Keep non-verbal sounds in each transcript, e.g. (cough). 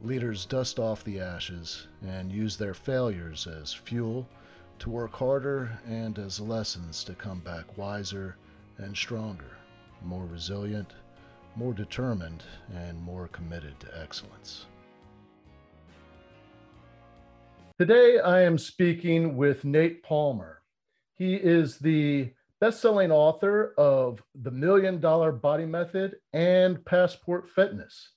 Leaders dust off the ashes and use their failures as fuel to work harder and as lessons to come back wiser and stronger, more resilient, more determined, and more committed to excellence. Today, I am speaking with Nate Palmer. He is the best selling author of The Million Dollar Body Method and Passport Fitness.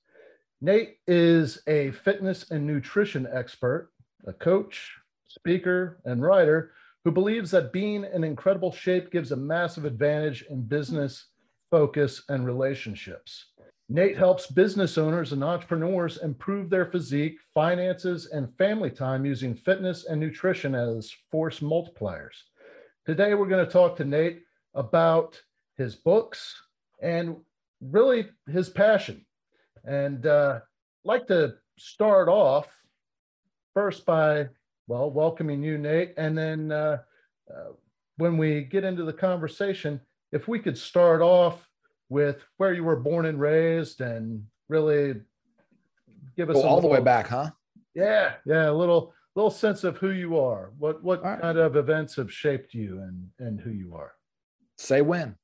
Nate is a fitness and nutrition expert, a coach, speaker, and writer who believes that being in incredible shape gives a massive advantage in business, focus, and relationships. Nate helps business owners and entrepreneurs improve their physique, finances, and family time using fitness and nutrition as force multipliers. Today, we're going to talk to Nate about his books and really his passion. And uh, like to start off first by, well, welcoming you, Nate. And then uh, uh, when we get into the conversation, if we could start off with where you were born and raised and really give us all little, the way back, huh? Yeah, yeah, a little little sense of who you are. What what right. kind of events have shaped you and and who you are? Say when.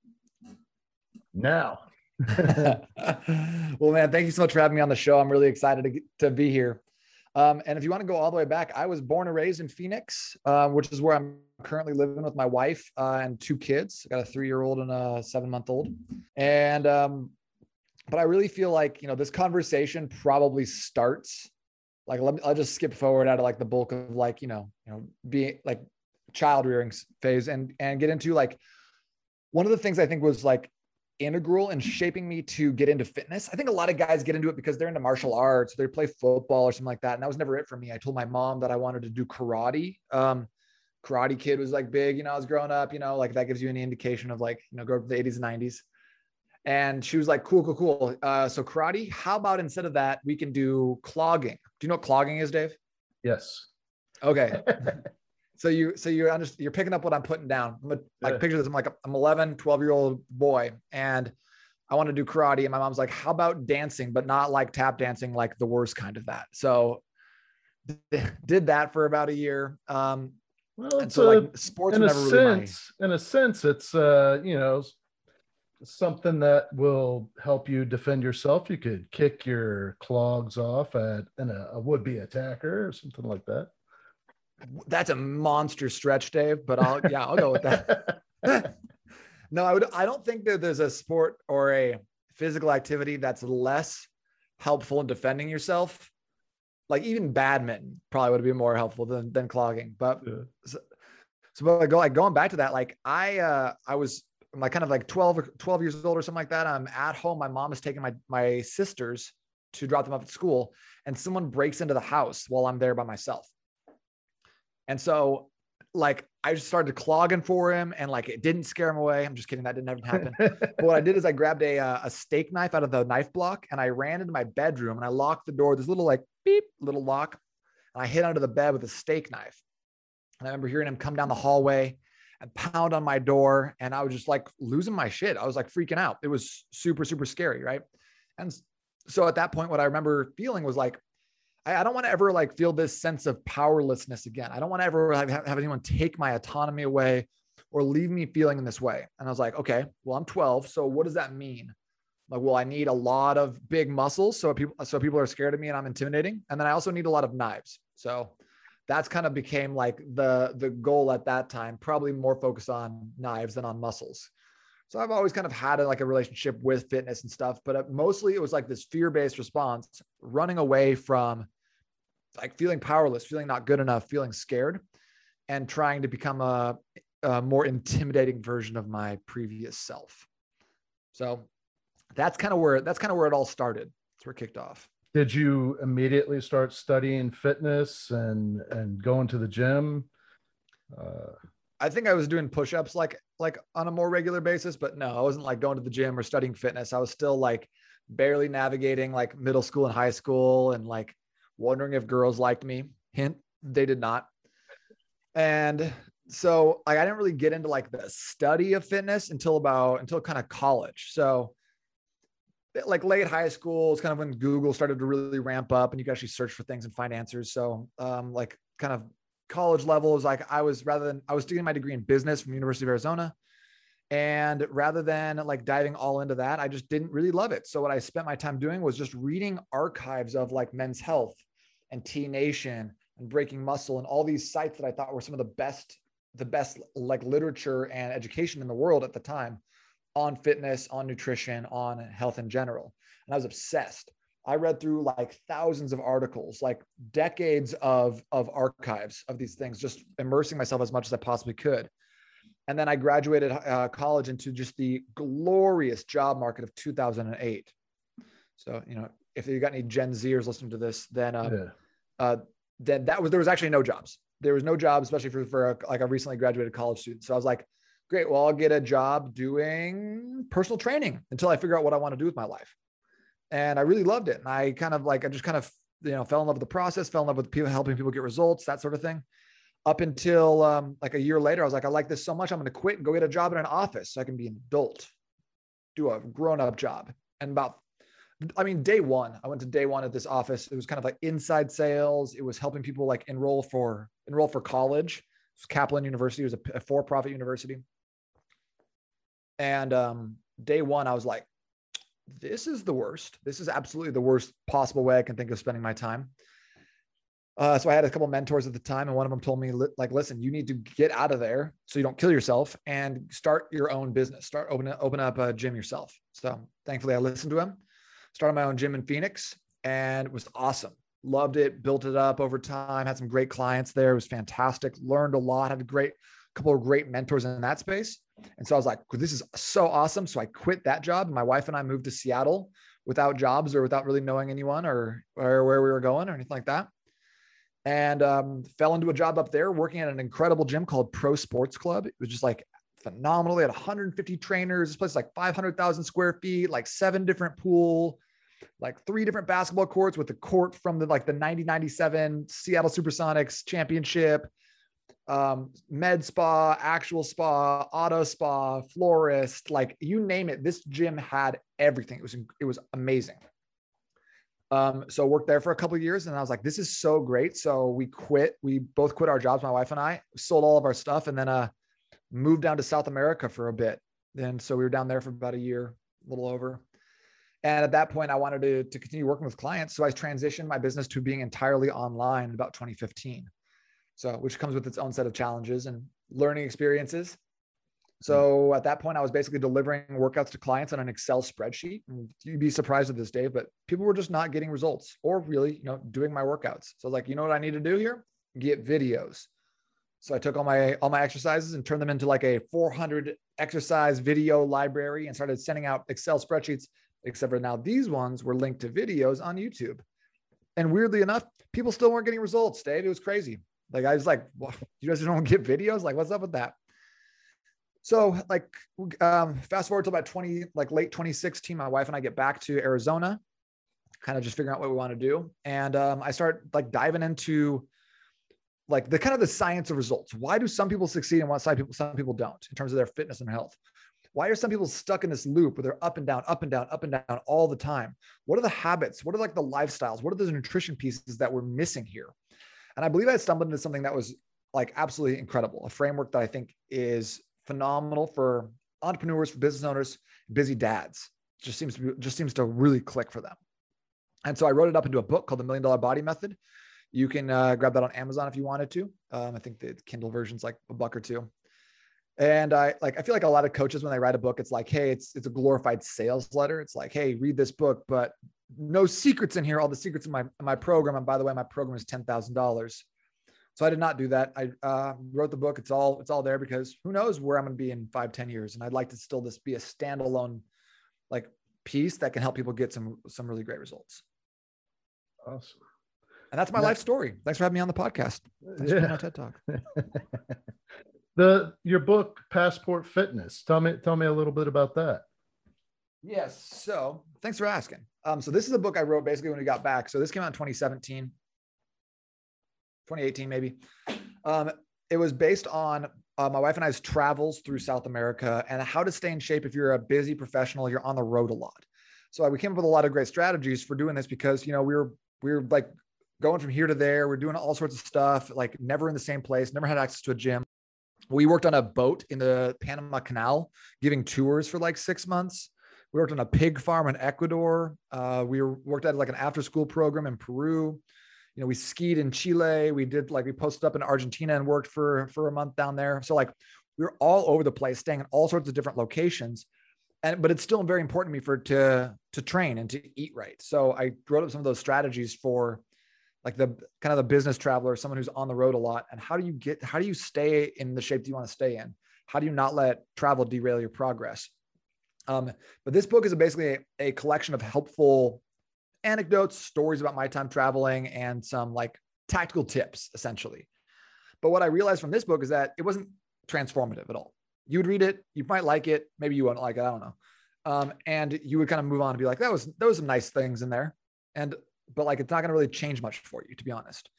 Now. (laughs) well, man, thank you so much for having me on the show. I'm really excited to, to be here. Um, and if you want to go all the way back, I was born and raised in Phoenix, uh, which is where I'm currently living with my wife uh, and two kids. I got a three year old and a seven month old. And, um, but I really feel like, you know, this conversation probably starts like, let me, I'll just skip forward out of like the bulk of like, you know, you know, being like child rearing phase and, and get into like, one of the things I think was like integral in shaping me to get into fitness. I think a lot of guys get into it because they're into martial arts, they play football or something like that. And that was never it for me. I told my mom that I wanted to do karate. Um, karate kid was like big, you know, I was growing up, you know, like that gives you any indication of like, you know, go to the 80s and 90s. And she was like, cool, cool, cool. Uh, so karate, how about instead of that, we can do clogging. Do you know what clogging is, Dave? Yes. Okay. (laughs) so you so you're you're picking up what i'm putting down. I'm a, like picture this. I'm like i'm 11 12 year old boy and i want to do karate and my mom's like how about dancing but not like tap dancing like the worst kind of that? So (laughs) did that for about a year um well it's so a, like sports in a sense really in a sense it's uh you know something that will help you defend yourself. You could kick your clogs off at an, a would-be attacker or something like that that's a monster stretch, Dave. But I'll yeah, I'll go with that. (laughs) no, I would. I don't think that there's a sport or a physical activity that's less helpful in defending yourself. Like even badminton probably would be more helpful than than clogging. But yeah. so, so but go like going back to that, like I uh I was like kind of like 12 12 years old or something like that. I'm at home. My mom is taking my my sisters to drop them off at school, and someone breaks into the house while I'm there by myself. And so like I just started clogging for him and like it didn't scare him away. I'm just kidding. That didn't ever happen. (laughs) but what I did is I grabbed a, uh, a steak knife out of the knife block and I ran into my bedroom and I locked the door, this little like beep little lock. And I hid under the bed with a steak knife. And I remember hearing him come down the hallway and pound on my door. And I was just like losing my shit. I was like freaking out. It was super, super scary. Right. And so at that point, what I remember feeling was like, I, I don't want to ever like feel this sense of powerlessness again. I don't want to ever have, have anyone take my autonomy away or leave me feeling in this way. And I was like, okay, well, I'm 12. So what does that mean? Like, well, I need a lot of big muscles. So people, so people are scared of me and I'm intimidating. And then I also need a lot of knives. So that's kind of became like the, the goal at that time, probably more focused on knives than on muscles. So I've always kind of had a, like a relationship with fitness and stuff, but uh, mostly it was like this fear-based response, running away from like feeling powerless, feeling not good enough, feeling scared, and trying to become a, a more intimidating version of my previous self. So that's kind of where that's kind of where it all started. That's where it kicked off. did you immediately start studying fitness and and going to the gym? Uh, I think I was doing push-ups like like on a more regular basis, but no, I wasn't like going to the gym or studying fitness. I was still like barely navigating like middle school and high school and like wondering if girls liked me. Hint, they did not. And so like I didn't really get into like the study of fitness until about until kind of college. So like late high school is kind of when Google started to really ramp up and you could actually search for things and find answers. So um, like kind of college level is like I was rather than I was doing my degree in business from University of Arizona. And rather than like diving all into that, I just didn't really love it. So what I spent my time doing was just reading archives of like Men's Health and T Nation and Breaking Muscle and all these sites that I thought were some of the best, the best like literature and education in the world at the time on fitness, on nutrition, on health in general. And I was obsessed. I read through like thousands of articles, like decades of, of archives of these things, just immersing myself as much as I possibly could. And then I graduated uh, college into just the glorious job market of 2008. So, you know, if you got any Gen Zers listening to this, then, uh, yeah. uh, then that was, there was actually no jobs. There was no jobs, especially for, for a, like a recently graduated college student. So I was like, great. Well, I'll get a job doing personal training until I figure out what I want to do with my life and I really loved it. And I kind of like I just kind of you know fell in love with the process, fell in love with people helping people get results, that sort of thing. Up until um, like a year later, I was like, I like this so much, I'm going to quit and go get a job in an office so I can be an adult, do a grown up job. And about, I mean, day one, I went to day one at this office. It was kind of like inside sales. It was helping people like enroll for enroll for college. Kaplan University. It was a, a for-profit university. And um, day one, I was like, this is the worst. This is absolutely the worst possible way I can think of spending my time. Uh, so I had a couple mentors at the time, and one of them told me, like, listen, you need to get out of there so you don't kill yourself and start your own business. Start open open up a gym yourself. So thankfully, I listened to him. Started my own gym in Phoenix, and it was awesome. Loved it. Built it up over time. Had some great clients there. It was fantastic. Learned a lot. Had a great couple of great mentors in that space. And so I was like, this is so awesome. So I quit that job. My wife and I moved to Seattle without jobs or without really knowing anyone or, or where we were going or anything like that. And um, fell into a job up there working at an incredible gym called Pro Sports Club. It was just like phenomenal. They had 150 trainers. This place is like 500,000 square feet, like seven different pool, like three different basketball courts with the court from the like the 9097 Seattle Supersonics championship um, med spa, actual spa, auto spa, florist, like you name it. This gym had everything. It was it was amazing. Um, so worked there for a couple years, and I was like, this is so great. So we quit. We both quit our jobs, my wife and I, sold all of our stuff, and then uh, moved down to South America for a bit. And so we were down there for about a year, a little over. And at that point, I wanted to, to continue working with clients. So I transitioned my business to being entirely online in about 2015. So, which comes with its own set of challenges and learning experiences. So hmm. at that point, I was basically delivering workouts to clients on an Excel spreadsheet. And you'd be surprised at this, Dave, but people were just not getting results or really, you know, doing my workouts. So like, you know what I need to do here? Get videos. So I took all my all my exercises and turned them into like a 400 exercise video library and started sending out Excel spreadsheets. Except for now, these ones were linked to videos on YouTube. And weirdly enough, people still weren't getting results, Dave. It was crazy. Like I was like, you guys don't get videos? Like, what's up with that? So like um, fast forward to about 20, like late 2016, my wife and I get back to Arizona, kind of just figuring out what we want to do. And um, I start like diving into like the kind of the science of results. Why do some people succeed and why some people some people don't in terms of their fitness and health? Why are some people stuck in this loop where they're up and down, up and down, up and down all the time? What are the habits? What are like the lifestyles? What are those nutrition pieces that we're missing here? And I believe I stumbled into something that was like absolutely incredible, a framework that I think is phenomenal for entrepreneurs, for business owners, busy dads. Just seems to be, just seems to really click for them. And so I wrote it up into a book called The Million Dollar Body Method. You can uh, grab that on Amazon if you wanted to. Um, I think the Kindle version's like a buck or two. And I like I feel like a lot of coaches when they write a book, it's like, hey, it's it's a glorified sales letter. It's like, hey, read this book, but no secrets in here. All the secrets in my my program. And by the way, my program is ten thousand dollars. So I did not do that. I uh, wrote the book. It's all it's all there because who knows where I'm going to be in five, ten years, and I'd like to still this be a standalone like piece that can help people get some some really great results. Awesome. And that's my Yeah. life story. Thanks for having me on the podcast. Thanks for being on TED Talk. (laughs) the your book Passport Fitness. Tell me tell me a little bit about that. Yes. So thanks for asking. Um, so this is a book I wrote basically when we got back. So this came out in 2017, 2018, maybe. Um, it was based on uh, my wife and I's travels through South America and how to stay in shape if you're a busy professional, you're on the road a lot. So we came up with a lot of great strategies for doing this because you know we were we were like going from here to there. We're doing all sorts of stuff, like never in the same place, never had access to a gym. We worked on a boat in the Panama Canal, giving tours for like six months. We worked on a pig farm in Ecuador. Uh, we worked at like an after school program in Peru. You know, we skied in Chile. We did like we posted up in Argentina and worked for for a month down there. So like we were all over the place, staying in all sorts of different locations. And but it's still very important to me for to to train and to eat right. So I wrote up some of those strategies for like the kind of the business traveler, someone who's on the road a lot. And how do you get how do you stay in the shape that you want to stay in? How do you not let travel derail your progress? Um, but this book is basically a, a collection of helpful anecdotes, stories about my time traveling, and some like tactical tips, essentially. But what I realized from this book is that it wasn't transformative at all. You would read it, you might like it, maybe you wouldn't like it, I don't know. Um, and you would kind of move on and be like, that was there was some nice things in there, and but like it's not going to really change much for you, to be honest.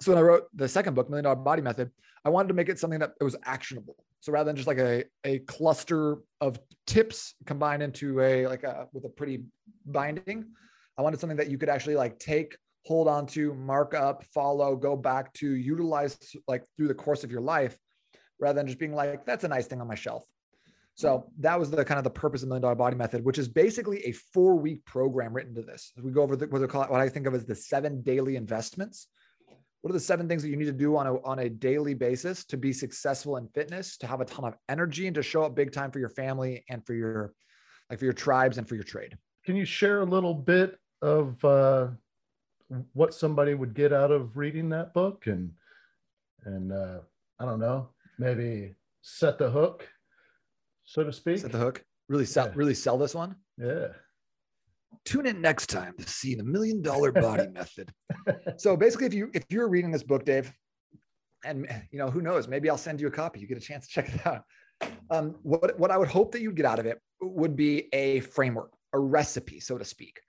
So when I wrote the second book, Million Dollar Body Method, I wanted to make it something that it was actionable. So rather than just like a, a cluster of tips combined into a like a with a pretty binding, I wanted something that you could actually like take, hold on to, mark up, follow, go back to, utilize like through the course of your life, rather than just being like, that's a nice thing on my shelf. So that was the kind of the purpose of Million Dollar Body Method, which is basically a four week program written to this. We go over the, what, call, what I think of as the seven daily investments. What are the seven things that you need to do on a, on a daily basis to be successful in fitness, to have a ton of energy and to show up big time for your family and for your, like for your tribes and for your trade? Can you share a little bit of uh, what somebody would get out of reading that book and and uh, I don't know, maybe set the hook, so to speak? Set the hook. Really sell, Yeah. really sell this one. Yeah. tune in next time to see the million dollar (laughs) body method so basically if you if you're reading this book dave and you know who knows maybe i'll send you a copy you get a chance to check it out um, what what i would hope that you'd get out of it would be a framework a recipe so to speak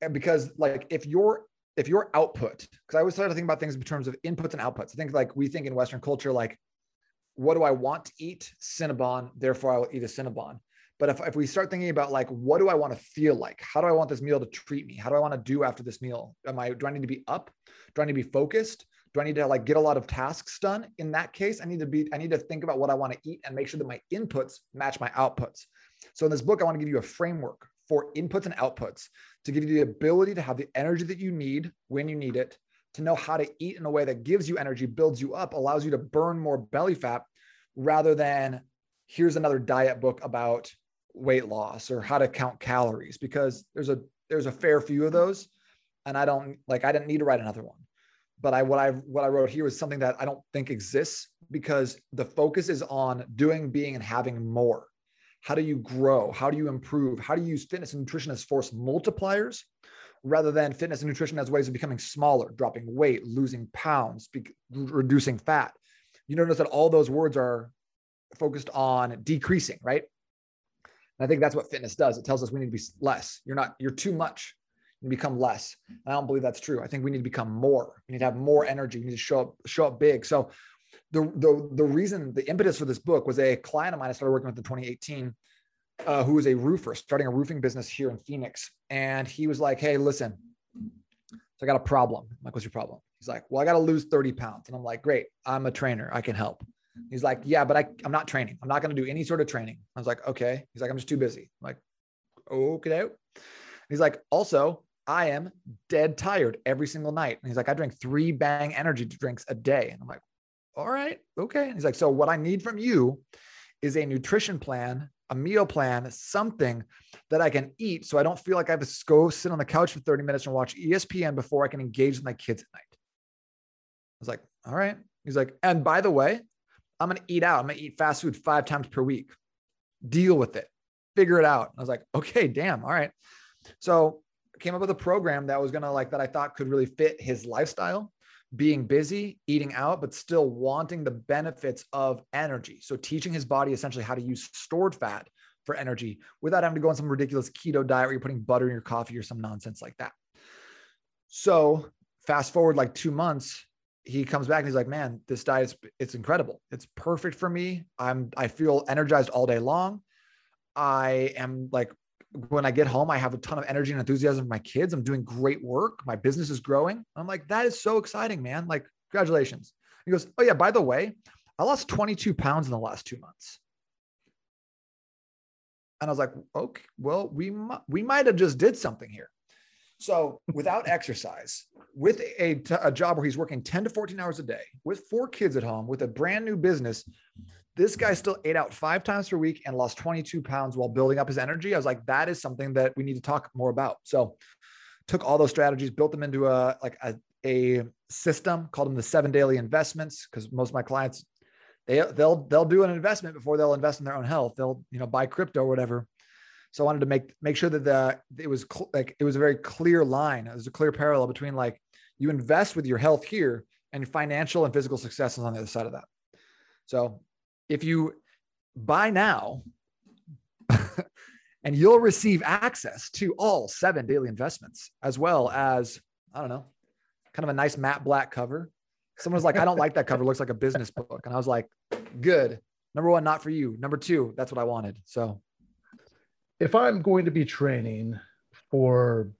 And because like if your if your output because i always try to think about things in terms of inputs and outputs i think like we think in western culture like what do i want to eat cinnabon therefore i will eat a cinnabon but if, if we start thinking about like, what do I want to feel like? How do I want this meal to treat me? How do I want to do after this meal? Am I, do I need to be up? Do I need to be focused? Do I need to like get a lot of tasks done? In that case, I need to be, I need to think about what I want to eat and make sure that my inputs match my outputs. So in this book, I want to give you a framework for inputs and outputs to give you the ability to have the energy that you need when you need it, to know how to eat in a way that gives you energy, builds you up, allows you to burn more belly fat rather than here's another diet book about weight loss or how to count calories because there's a there's a fair few of those. And i don't like i didn't need to write another one. But i what i what i wrote here is something that i don't think exists because the focus is on doing being and having more. How do you grow? How do you improve? How do you use fitness and nutrition as force multipliers rather than fitness and nutrition as ways of becoming smaller dropping weight losing pounds be, reducing fat you notice that all those words are focused on decreasing right and I think that's what fitness does. It tells us we need to be less. You're not, you're too much. You become less. And I don't believe that's true. I think we need to become more. We need to have more energy. We need to show up, show up big. So the, the, the reason, the impetus for this book was a client of mine I started working with in 2018, uh, who was a roofer, starting a roofing business here in Phoenix. And he was like, Hey, listen, so I got a problem. I'm like, what's your problem? He's like, well, I got to lose 30 pounds. And I'm like, great. I'm a trainer. I can help. He's like, yeah, but I, I'm not training. I'm not going to do any sort of training. I was like, okay. He's like, I'm just too busy. I'm like, okay. He's like, also, I am dead tired every single night. And he's like, I drink three bang energy drinks a day. And I'm like, all right, okay. And he's like, so what I need from you is a nutrition plan, a meal plan, something that I can eat so I don't feel like I have to go sit on the couch for 30 minutes and watch ESPN before I can engage with my kids at night. I was like, all right. He's like, and by the way, I'm going to eat out. I'm going to eat fast food five times per week. Deal with it. Figure it out. I was like, okay, damn. All right. So I came up with a program that was gonna like that I thought could really fit his lifestyle, being busy, eating out, but still wanting the benefits of energy. So teaching his body essentially how to use stored fat for energy without having to go on some ridiculous keto diet where you're putting butter in your coffee or some nonsense like that. So fast forward like two months, he comes back and he's like, man, this diet is it's incredible. It's perfect for me. I'm I feel energized all day long. I am like when I get home, I have a ton of energy and enthusiasm for my kids. I'm doing great work. My business is growing. I'm like, that is so exciting, man. Like, congratulations. He goes, Oh, yeah, by the way, I lost 22 pounds in the last two months. And I was like, okay, well, we, we might have just did something here. So without (laughs) exercise, with a, a job where he's working 10 to 14 hours a day, with four kids at home, with a brand new business, this guy still ate out five times per week and lost 22 pounds while building up his energy. I was like, that is something that we need to talk more about. So took all those strategies, built them into a like a, a system, called them the seven daily investments, because most of my clients they they'll they'll do an investment before they'll invest in their own health. They'll you know buy crypto or whatever. So I wanted to make make sure that the it was cl- like it was a very clear line. It was a clear parallel between like you invest with your health here and financial and physical success is on the other side of that. So if you buy now (laughs) and you'll receive access to all seven daily investments as well as I don't know, kind of a nice matte black cover. Someone was like, I don't like that cover. It looks like a business book. And I was like, good. Number one, not for you. Number two, that's what I wanted. So if I'm going to be training for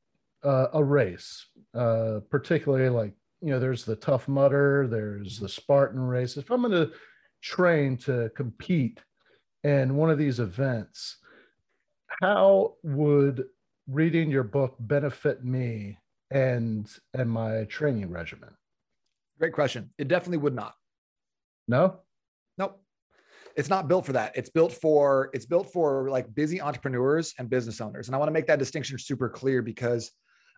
uh, a race, uh, particularly like, you know, there's the Tough Mudder, there's the Spartan race. If I'm going to train to compete in one of these events, how would reading your book benefit me and and my training regimen? Great question. It definitely would not. No? Nope it's not built for that. It's built for it's built for like busy entrepreneurs and business owners. And I want to make that distinction super clear because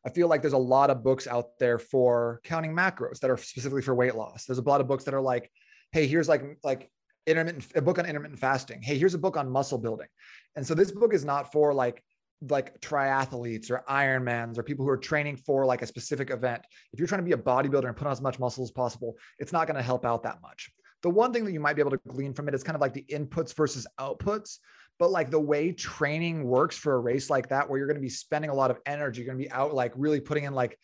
I feel like there's a lot of books out there for counting macros that are specifically for weight loss. There's a lot of books that are like, hey, here's like like intermittent a book on intermittent fasting. Hey, here's a book on muscle building. And so this book is not for like like triathletes or Ironmans or people who are training for like a specific event. If you're trying to be a bodybuilder and put on as much muscle as possible, it's not going to help out that much. The one thing that you might be able to glean from it is kind of like the inputs versus outputs. But like the way training works for a race like that, where you're going to be spending a lot of energy, you're going to be out like really putting in like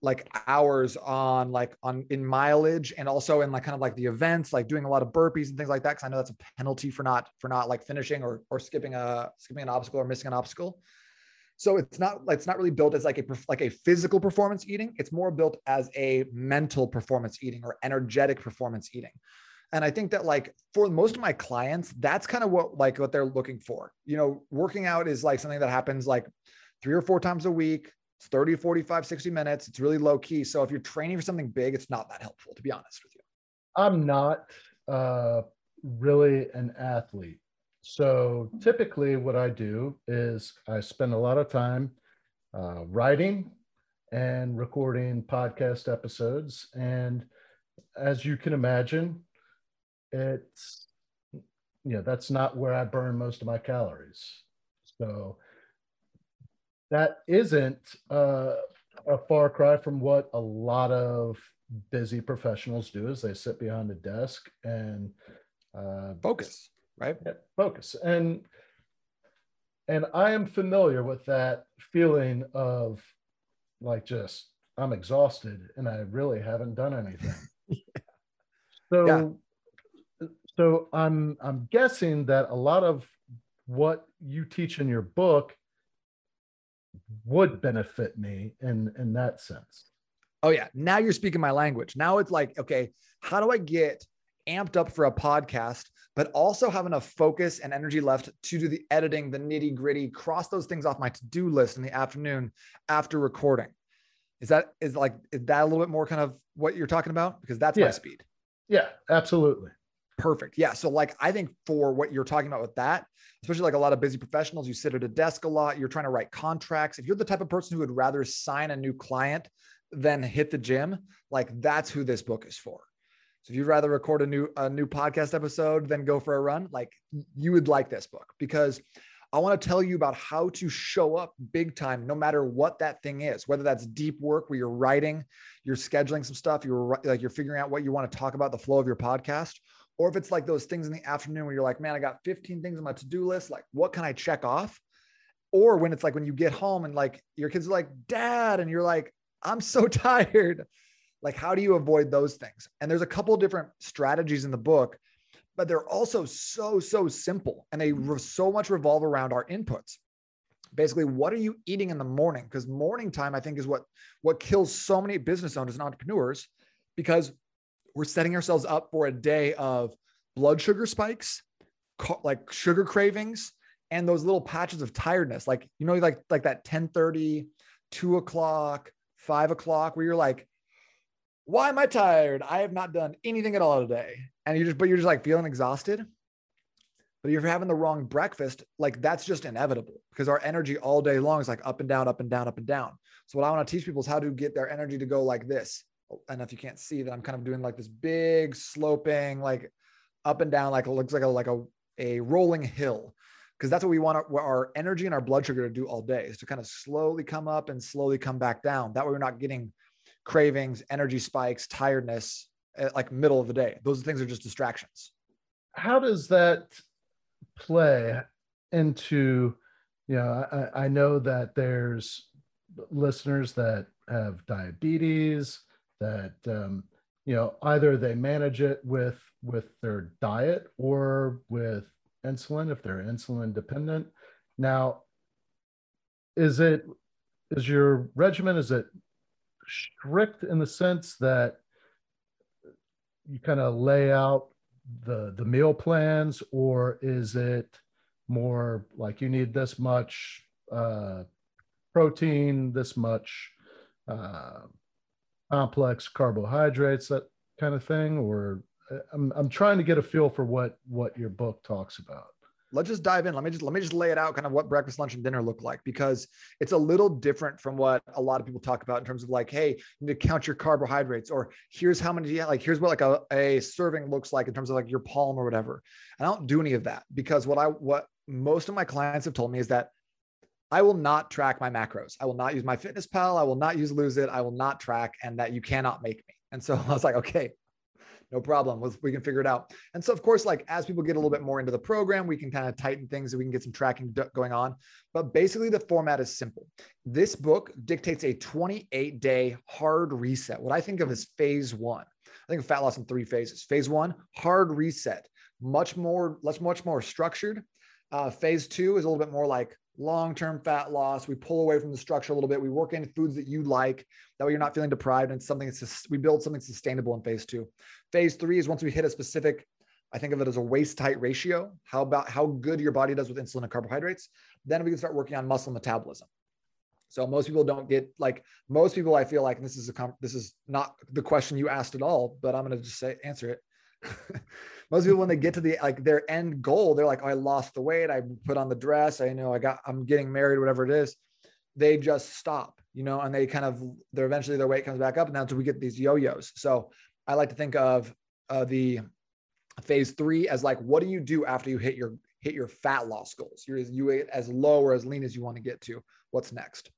like hours on like on in mileage and also in like kind of like the events like doing a lot of burpees and things like that because i know that's a penalty for not for not like finishing or or skipping a skipping an obstacle or missing an obstacle so it's not like it's not really built as like a like a physical performance eating it's more built as a mental performance eating or energetic performance eating and I think that like for most of my clients, that's kind of what like what they're looking for. You know, working out is like something that happens like three or four times a week. It's 30, 45, 60 minutes. It's really low key. So if you're training for something big, it's not that helpful, to be honest with you. I'm not uh, really an athlete. So typically, what I do is I spend a lot of time uh, writing and recording podcast episodes. And as you can imagine, it's you know that's not where i burn most of my calories so that isn't uh, a far cry from what a lot of busy professionals do is they sit behind a desk and uh, focus right? Focus. And and i am familiar with that feeling of like just i'm exhausted and i really haven't done anything. Yeah. (laughs) so yeah. so I'm I'm guessing that a lot of what you teach in your book would benefit me in in that sense. Oh yeah, now you're speaking my language. Now it's like, okay, how do I get amped up for a podcast, but also have enough focus and energy left to do the editing, the nitty gritty, cross those things off my to do list in the afternoon after recording? Is that is like is that a little bit more kind of what you're talking about? Because that's yeah. my speed. Yeah, absolutely. Perfect. Yeah. So, like, I think for what you're talking about with that, especially like a lot of busy professionals, you sit at a desk a lot, you're trying to write contracts. If you're the type of person who would rather sign a new client than hit the gym, like, that's who this book is for. So if you'd rather record a new a new podcast episode than go for a run, like you would like this book because I want to tell you about how to show up big time, no matter what that thing is, whether that's deep work where you're writing, you're scheduling some stuff, you're like, you're figuring out what you want to talk about, the flow of your podcast, or if it's like those things in the afternoon where you're like, man, I got 15 things on my to-do list. Like, what can I check off? Or when it's like when you get home and like your kids are like, dad, and you're like, I'm so (laughs) tired. Like, how do you avoid those things? And there's a couple different strategies in the book, but they're also so, so simple. And they mm-hmm. re- so much revolve around our inputs. Basically, what are you eating in the morning? Because morning time, I think, is what what kills so many business owners and entrepreneurs because we're setting ourselves up for a day of blood sugar spikes, like sugar cravings, and those little patches of tiredness. Like, you know, like like that 10 30, 2 o'clock, five o'clock, where you're like, why am I tired? I have not done anything at all today. And you just, but you're just like feeling exhausted. But if you're having the wrong breakfast, like that's just inevitable because our energy all day long is like up and down, up and down, up and down. So what I want to teach people is how to get their energy to go like this and if you can't see that I'm kind of doing like this big sloping, like up and down, like it looks like a, like a, a rolling hill. Cause that's what we want our, our energy and our blood sugar to do all day is to kind of slowly come up and slowly come back down. That way we're not getting cravings, energy spikes, tiredness, at like middle of the day. Those things are just distractions. How does that play into, you know, I, I know that there's listeners that have diabetes, that um, you know either they manage it with with their diet or with insulin if they're insulin dependent. Now is it is your regimen is it strict in the sense that you kind of lay out the the meal plans or is it more like you need this much uh, protein this much uh, complex carbohydrates, that kind of thing? Or uh, I'm, I'm trying to get a feel for what what your book talks about. Let's just dive in. Let me just let me just lay it out kind of what breakfast, lunch, and dinner look like because it's a little different from what a lot of people talk about in terms of like, hey, you need to count your carbohydrates, or here's how many, like here's what like a, a serving looks like in terms of like your palm or whatever. I don't do any of that because what I what most of my clients have told me is that I will not track my macros. I will not use my fitness pal. I will not use Lose It. I will not track, and that you cannot make me. And so (laughs) I was like, okay, no problem. We can figure it out. And so, of course, like as people get a little bit more into the program, we can kind of tighten things and we can get some tracking going on. But basically, the format is simple. This book dictates a 28 day hard reset, what I think of as phase one. I think of fat loss in three phases. Phase one, hard reset, much more, less, much more structured. Uh, phase two is a little bit more like long-term fat loss. We pull away from the structure a little bit. We work in foods that you like. That way you're not feeling deprived. And something that's we build something sustainable in phase two. Phase three is once we hit a specific, I think of it as a waist height ratio. How about how good your body does with insulin and carbohydrates? Then we can start working on muscle metabolism. So most people don't get like most people. I feel like this is a this is not the question you asked at all, but I'm going to just say answer it. (laughs) most people when they get to the like their end goal they're like oh, i lost the weight i put on the dress i know i got i'm getting married whatever it is. They just stop you know and they kind of they're eventually their weight comes back up and that's we get these yo-yos. So i like to think of uh, the phase three as like what do you do after you hit your hit your fat loss goals? You're you as low or as lean as you want to get to. What's next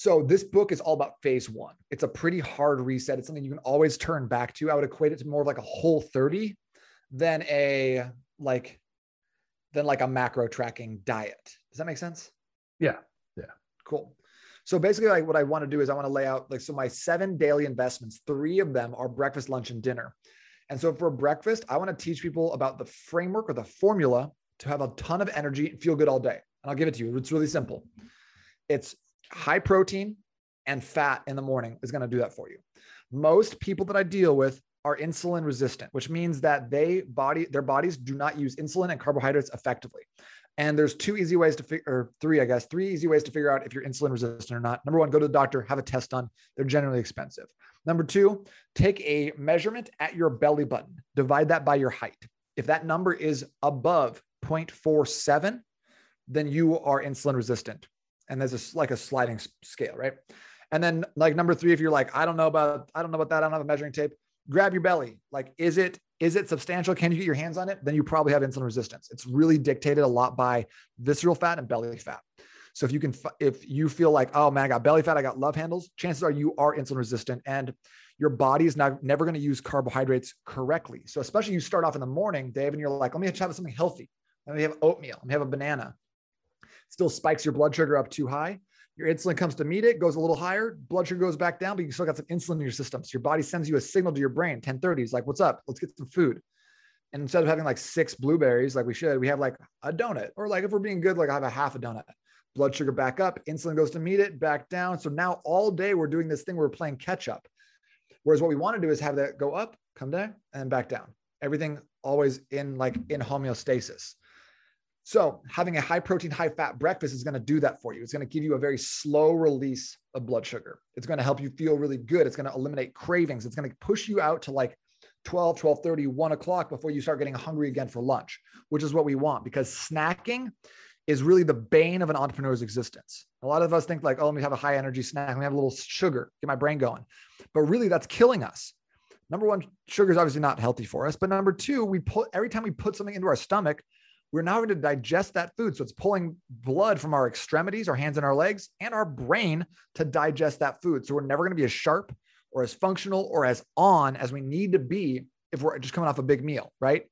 so this book is all about phase one. It's a pretty hard reset. It's something you can always turn back to. I would equate it to more of like a whole 30 than a like than like a macro tracking diet. Does that make sense? Yeah. Yeah. Cool. So basically, like what I want to do is I want to lay out like so my seven daily investments, three of them are breakfast, lunch, and dinner. And so for breakfast, I want to teach people about the framework or the formula to have a ton of energy and feel good all day. And I'll give it to you. It's really simple. It's high protein and fat in the morning is going to do that for you. Most people that I deal with are insulin resistant, which means that they body their bodies do not use insulin and carbohydrates effectively. And there's two easy ways to figure, or three, I guess, three easy ways to figure out if you're insulin resistant or not. Number one, go to the doctor, have a test done. They're generally expensive. Number two, take a measurement at your belly button, divide that by your height. If that number is above 0.47, then you are insulin resistant. And there's a, like a sliding scale, right? And then like number three, if you're like, I don't know about, I don't know about that, I don't have a measuring tape, grab your belly. Like, is it is it substantial? Can you get your hands on it? Then you probably have insulin resistance. It's really dictated a lot by visceral fat and belly fat. So if you can, if you feel like, oh man, I got belly fat, I got love handles, chances are you are insulin resistant and your body is not never going to use carbohydrates correctly. So especially you start off in the morning, Dave, and you're like, let me have something healthy. Let me have oatmeal. Let me have a banana. Still spikes your blood sugar up too high. Your insulin comes to meet it, goes a little higher, blood sugar goes back down, but you still got some insulin in your system. So your body sends you a signal to your brain, 1030 is like, what's up? Let's get some food. And instead of having like six blueberries, like we should, we have like a donut. Or like if we're being good, like I have a half a donut. Blood sugar back up, insulin goes to meet it, back down. So now all day we're doing this thing where we're playing catch up. Whereas what we want to do is have that go up, come down, and back down. Everything always in like in homeostasis. So, having a high protein, high fat breakfast is going to do that for you. It's going to give you a very slow release of blood sugar. It's going to help you feel really good. It's going to eliminate cravings. It's going to push you out to like 12, 12 30, 1 o'clock before you start getting hungry again for lunch, which is what we want because snacking is really the bane of an entrepreneur's existence. A lot of us think like, oh, let me have a high energy snack. Let me have a little sugar, get my brain going. But really, that's killing us. Number one, sugar is obviously not healthy for us. But number two, we put every time we put something into our stomach, we're now going to digest that food. So it's pulling blood from our extremities, our hands and our legs, and our brain to digest that food. So we're never going to be as sharp or as functional or as on as we need to be if we're just coming off a big meal, right?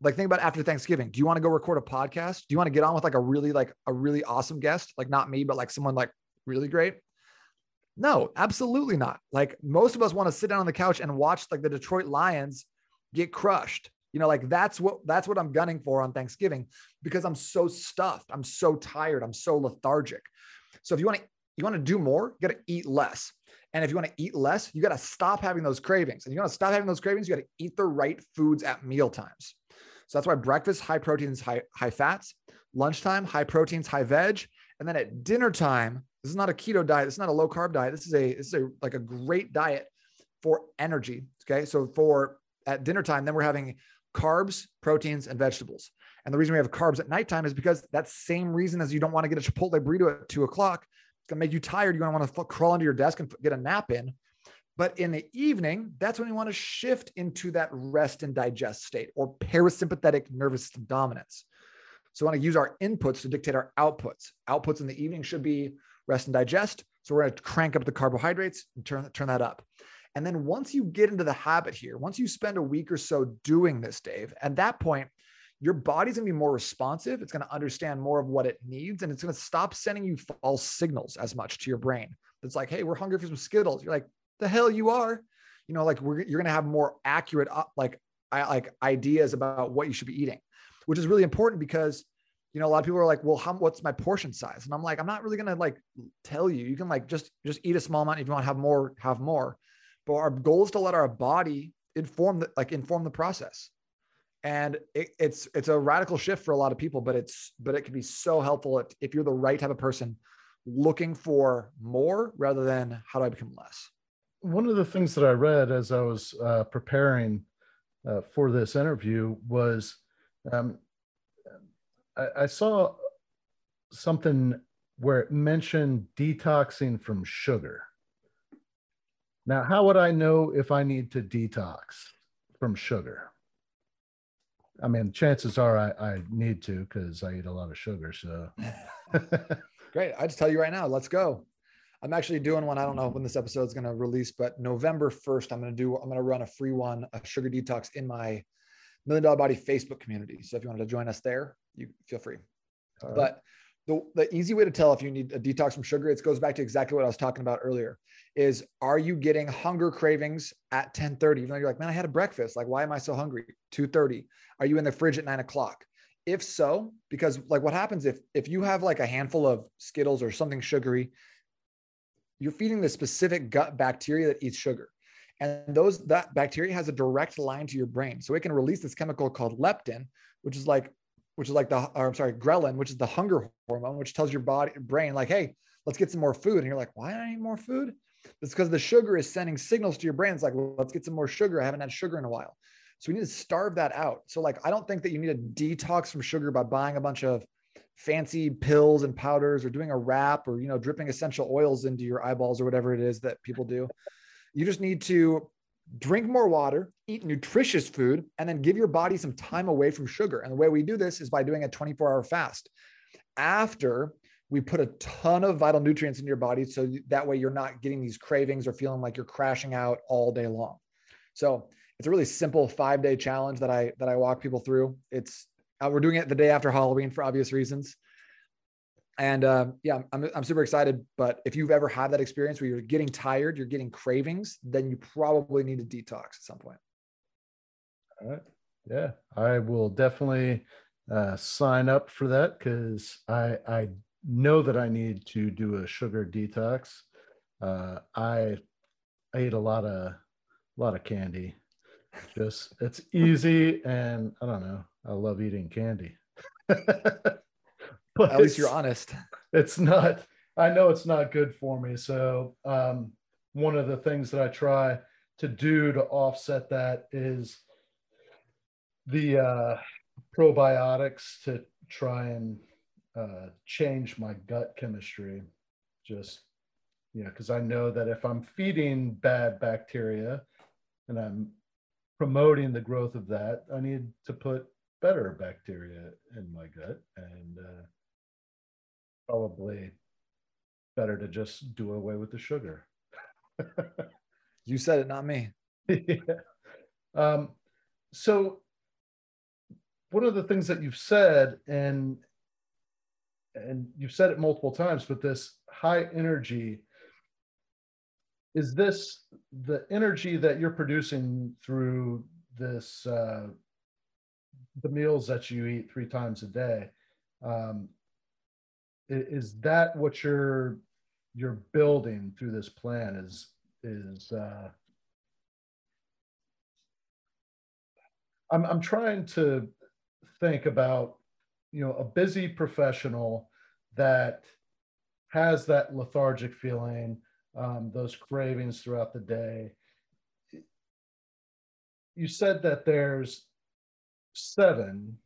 Like think about after Thanksgiving. Do you want to go record a podcast? Do you want to get on with like a really like a really awesome guest? Like not me, but like someone like really great? No, absolutely not. Like most of us want to sit down on the couch and watch like the Detroit Lions get crushed you know, like that's what that's what I'm gunning for on Thanksgiving because I'm so stuffed. I'm so tired. I'm so lethargic. So if you want to you want to do more, you got to eat less. And if you want to eat less, you got to stop having those cravings. And you want to stop having those cravings, you got to eat the right foods at meal times. So that's why breakfast, high proteins, high, high fats, lunchtime, high proteins, high veg. And then at dinner time, this is not a keto diet. This is not a low carb diet. This is a, this is a, like a great diet for energy. Okay. So for at dinner time, then we're having carbs, proteins, and vegetables. And the reason we have carbs at nighttime is because that same reason as you don't want to get a Chipotle burrito at two o'clock. It's gonna make you tired. You're gonna want to crawl under your desk and get a nap in. But in the evening, that's when you want to shift into that rest and digest state or parasympathetic nervous system dominance. So we want to use our inputs to dictate our outputs. Outputs in the evening should be rest and digest. So we're going to crank up the carbohydrates and turn, turn that up. And then once you get into the habit here, once you spend a week or so doing this, Dave, at that point, your body's gonna be more responsive. It's gonna understand more of what it needs, and it's gonna stop sending you false signals as much to your brain. It's like, hey, we're hungry for some Skittles. You're like, the hell you are. You know, like we're, you're gonna have more accurate, uh, like, like ideas about what you should be eating, which is really important because you know a lot of people are like well how what's my portion size and i'm like i'm not really to like tell you you can like just just eat a small amount if you want to have more have more but our goal is to let our body inform the like inform the process. And it, it's it's a radical shift for a lot of people but it's but it can be so helpful if, if you're the right type of person looking for more rather than how do i become less. One of the things that i read as i was uh, preparing uh, for this interview was um, I, I saw something where it mentioned detoxing from sugar now, how would I know if I need to detox from sugar? I mean, chances are I, I need to because I eat a lot of sugar. So (laughs) great. I just tell you right now, let's go. I'm actually doing one. I don't know when this episode is going to release, but November 1st, I'm going to do, I'm going to run a free one, a sugar detox in my million dollar body Facebook community. So if you wanted to join us there, you feel free. Right. But the, the easy way to tell if you need a detox from sugar, it goes back to exactly what I was talking about earlier is are you getting hunger cravings at 1030? Even though you're like, man, I had a breakfast. Like, why am I so hungry? 230. Are you in the fridge at nine o'clock? If so, because like what happens if if you have like a handful of Skittles or something sugary, you're feeding the specific gut bacteria that eats sugar. And those that bacteria has a direct line to your brain. So it can release this chemical called leptin, which is like which is like the or I'm sorry, ghrelin, which is the hunger hormone, which tells your body brain like, hey, let's get some more food. And you're like, why do I need more food? It's because the sugar is sending signals to your brain. It's like, well, let's get some more sugar. I haven't had sugar in a while. So we need to starve that out. So, like, I don't think that you need a detox from sugar by buying a bunch of fancy pills and powders or doing a wrap or, you know, dripping essential oils into your eyeballs or whatever it is that people do. You just need to drink more water, eat nutritious food, and then give your body some time away from sugar. And the way we do this is by doing a 24 hour fast. After we put a ton of vital nutrients in your body, so that way you're not getting these cravings or feeling like you're crashing out all day long. So it's a really simple five day challenge that I that I walk people through. It's uh, we're doing it the day after Halloween for obvious reasons. And uh, yeah, I'm, I'm super excited. But if you've ever had that experience where you're getting tired, you're getting cravings, then you probably need a detox at some point. All right. Yeah, I will definitely uh, sign up for that because I I know that I need to do a sugar detox. Uh, I I ate a lot of a lot of candy. Just it's easy and I don't know. I love eating candy. (laughs) but at least you're honest. It's not. I know it's not good for me. So um, one of the things that I try to do to offset that is the uh, probiotics to try and uh, change my gut chemistry. Just you know, because I know that if I'm feeding bad bacteria and I'm promoting the growth of that, I need to put better bacteria in my gut and uh, probably better to just do away with the sugar. you said it, not me. (laughs) yeah. Um, so one of the things that you've said, and and you've said it multiple times, but this high energy is this the energy that you're producing through this uh, the meals that you eat three times a day um, is that what you're you're building through this plan is is uh I'm I'm trying to think about you know a busy professional that has that lethargic feeling um, those cravings throughout the day. You said that there's seven.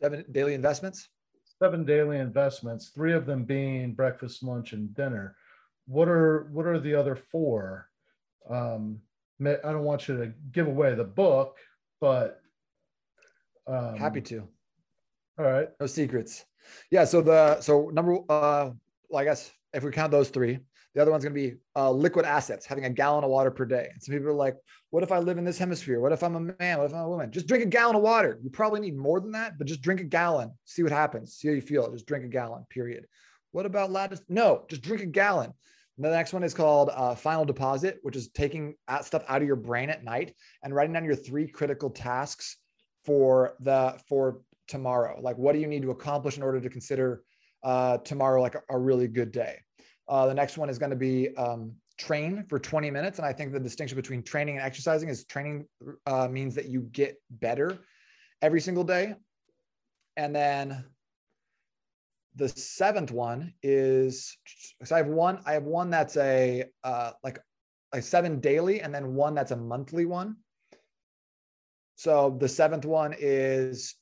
Seven daily investments seven daily investments, three of them being breakfast, lunch, and dinner. What are what are the other four? Um, I don't want you to give away the book, but um, happy to. All right, no secrets. Yeah. So the so number uh, well, I guess if we count those three, the other one's going to be uh, liquid assets, having a gallon of water per day. And some people are like, what if I live in this hemisphere? What if I'm a man? What if I'm a woman? Just drink a gallon of water. You probably need more than that, but just drink a gallon. See what happens. See how you feel. Just drink a gallon, period. What about lattice? No, just drink a gallon. And the next one is called uh, final deposit, which is taking stuff out of your brain at night and writing down your three critical tasks for the for tomorrow. Like, what do you need to accomplish in order to consider uh, tomorrow like a, a really good day? Uh, the next one is going to be um, train for 20 minutes. And I think the distinction between training and exercising is training uh, means that you get better every single day. And then the seventh one is so I have one, I have one that's a uh, like a seven daily, and then one that's a monthly one. So the seventh one is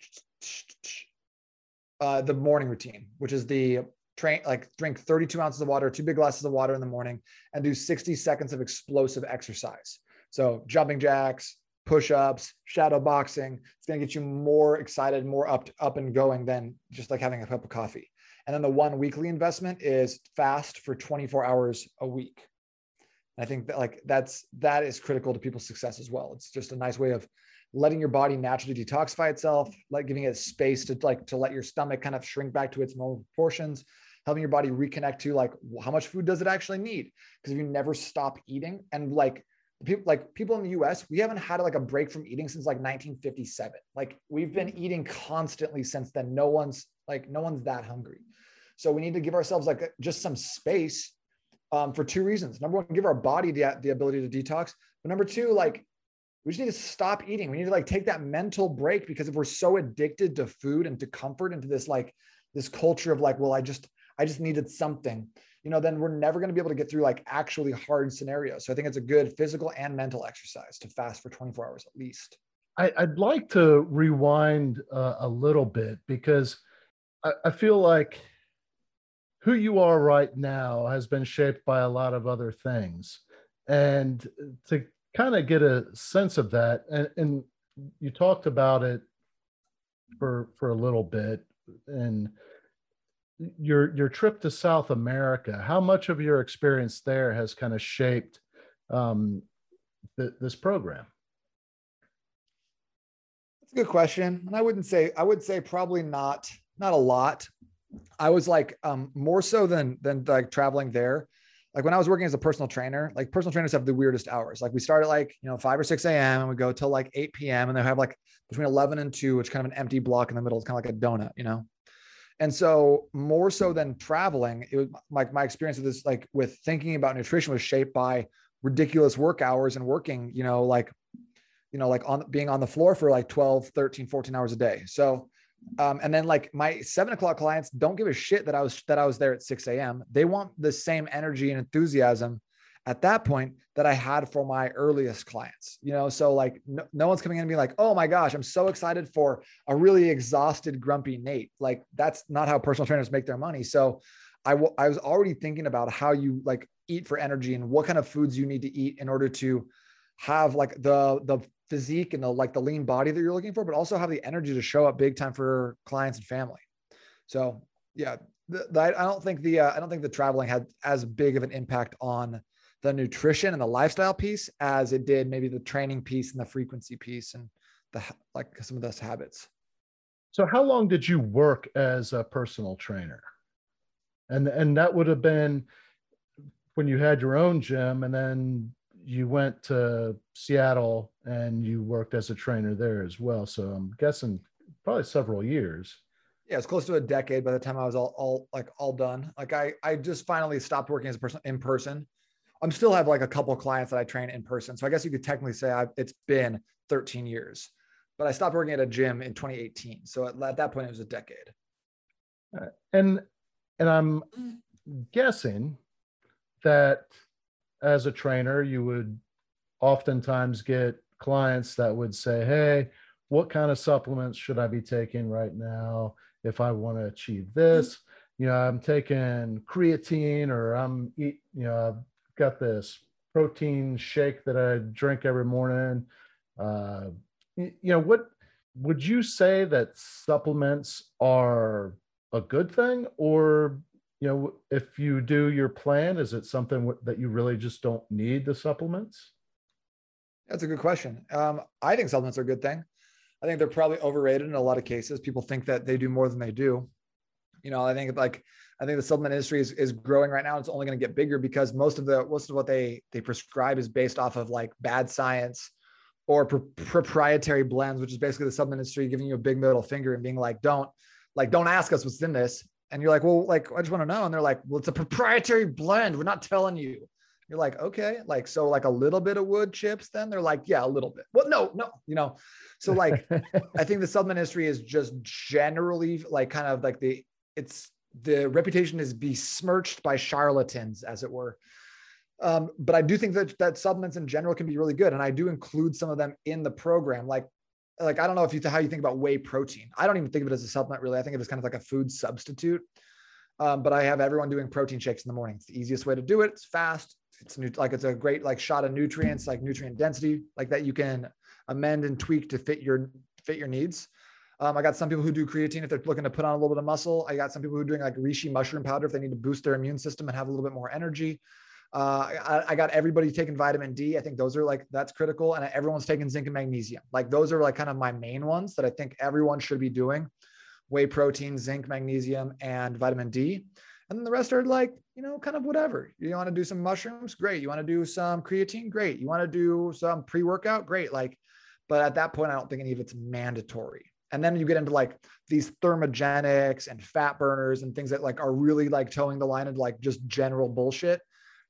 uh, the morning routine, which is the train like drink 32 ounces of water, two big glasses of water in the morning, and do 60 seconds of explosive exercise. So jumping jacks, push-ups, shadow boxing. It's going to get you more excited, more up up and going than just like having a cup of coffee. And then the one weekly investment is fast for 24 hours a week. And I think that like that's that is critical to people's success as well. It's just a nice way of letting your body naturally detoxify itself, like giving it space to like to let your stomach kind of shrink back to its normal proportions, helping your body reconnect to like how much food does it actually need? Because if you never stop eating and like people like people in the US, we haven't had like a break from eating since like 1957. Like we've been eating constantly since then. No one's like no one's that hungry. So we need to give ourselves like just some space um, for two reasons. Number one, give our body the, the ability to detox. But number two, like we just need to stop eating. We need to like take that mental break because if we're so addicted to food and to comfort and to this like this culture of like, well, I just I just needed something, you know, then we're never going to be able to get through like actually hard scenarios. So I think it's a good physical and mental exercise to fast for 24 hours at least. I, would like to rewind uh, a little bit because I, I feel like who you are right now has been shaped by a lot of other things. And to kind of get a sense of that. And, and you talked about it for for a little bit and your your trip to South America. How much of your experience there has kind of shaped um, th- this program? That's a good question, and I wouldn't say I would say probably not not a lot. I was like um, more so than than like traveling there. Like when I was working as a personal trainer, like personal trainers have the weirdest hours. Like we start at like you know five or six a.m. and we go till like eight p.m. and they have like between eleven and two, which kind of an empty block in the middle. It's kind of like a donut, you know. And so more so than traveling, it was like my experience with this, like with thinking about nutrition was shaped by ridiculous work hours and working, you know, like, you know, like on being on the floor for like 12, 13, 14 hours a day. So, um, and then like my seven o'clock clients don't give a shit that I was, that I was there at 6 a.m. They want the same energy and enthusiasm at that point that I had for my earliest clients, you know? So like no, no, one's coming in and being like, oh my gosh, I'm so excited for a really exhausted, grumpy Nate. Like that's not how personal trainers make their money. So I, w- I was already thinking about how you like eat for energy and what kind of foods you need to eat in order to have like the, the physique and the, like the lean body that you're looking for, but also have the energy to show up big time for clients and family. So yeah, the, the, I don't think the, uh, I don't think the traveling had as big of an impact on the nutrition and the lifestyle piece as it did maybe the training piece and the frequency piece and the like some of those habits. So how long did you work as a personal trainer? And and that would have been when you had your own gym and then you went to Seattle and you worked as a trainer there as well. So I'm guessing probably several years. Yeah, it's close to a decade by the time I was all, all like all done. Like I I just finally stopped working as a person in person I'm still have like a couple of clients that I train in person. So I guess you could technically say I've, it's been 13 years, but I stopped working at a gym in 2018. So at, at that point, it was a decade. Uh, and and I'm guessing that as a trainer, you would oftentimes get clients that would say, "Hey, what kind of supplements should I be taking right now if I want to achieve this?" You know, I'm taking creatine, or I'm eat, you know, got this protein shake that I drink every morning. Uh, you know, what would you say that supplements are a good thing, or you know, if you do your plan, is it something that you really just don't need the supplements? That's a good question. Um, I think supplements are a good thing. I think they're probably overrated in a lot of cases. People think that they do more than they do. You know, I think like I think the supplement industry is, is growing right now. It's only going to get bigger because most of the most of what they they prescribe is based off of like bad science or proprietary blends, which is basically the supplement industry giving you a big middle finger and being like, don't like don't ask us what's in this. And you're like, well, like I just want to know. And they're like, well, it's a proprietary blend. We're not telling you. You're like, okay, like so, like a little bit of wood chips. Then they're like, yeah, a little bit. Well, no, no, you know. So like, (laughs) I think the supplement industry is just generally like kind of like the it's the reputation is besmirched by charlatans, as it were. Um, but I do think that that supplements in general can be really good, and I do include some of them in the program. Like, like I don't know if you how you think about whey protein. I don't even think of it as a supplement really. I think of it as kind of like a food substitute. Um, but I have everyone doing protein shakes in the morning. It's the easiest way to do it. It's fast. It's new, like it's a great like shot of nutrients, like nutrient density, like that you can amend and tweak to fit your fit your needs. Um, I got some people who do creatine if they're looking to put on a little bit of muscle. I got some people who are doing like reishi mushroom powder if they need to boost their immune system and have a little bit more energy. Uh, I, I, got everybody taking vitamin D. I think those are like that's critical, and everyone's taking zinc and magnesium. Like those are like kind of my main ones that I think everyone should be doing: whey protein, zinc, magnesium, and vitamin D. And then the rest are like you know kind of whatever. You want to do some mushrooms, great. You want to do some creatine, great. You want to do some pre workout, great. Like, but at that point, I don't think any of it's mandatory and then you get into like these thermogenics and fat burners and things that like are really like toeing the line of like just general bullshit.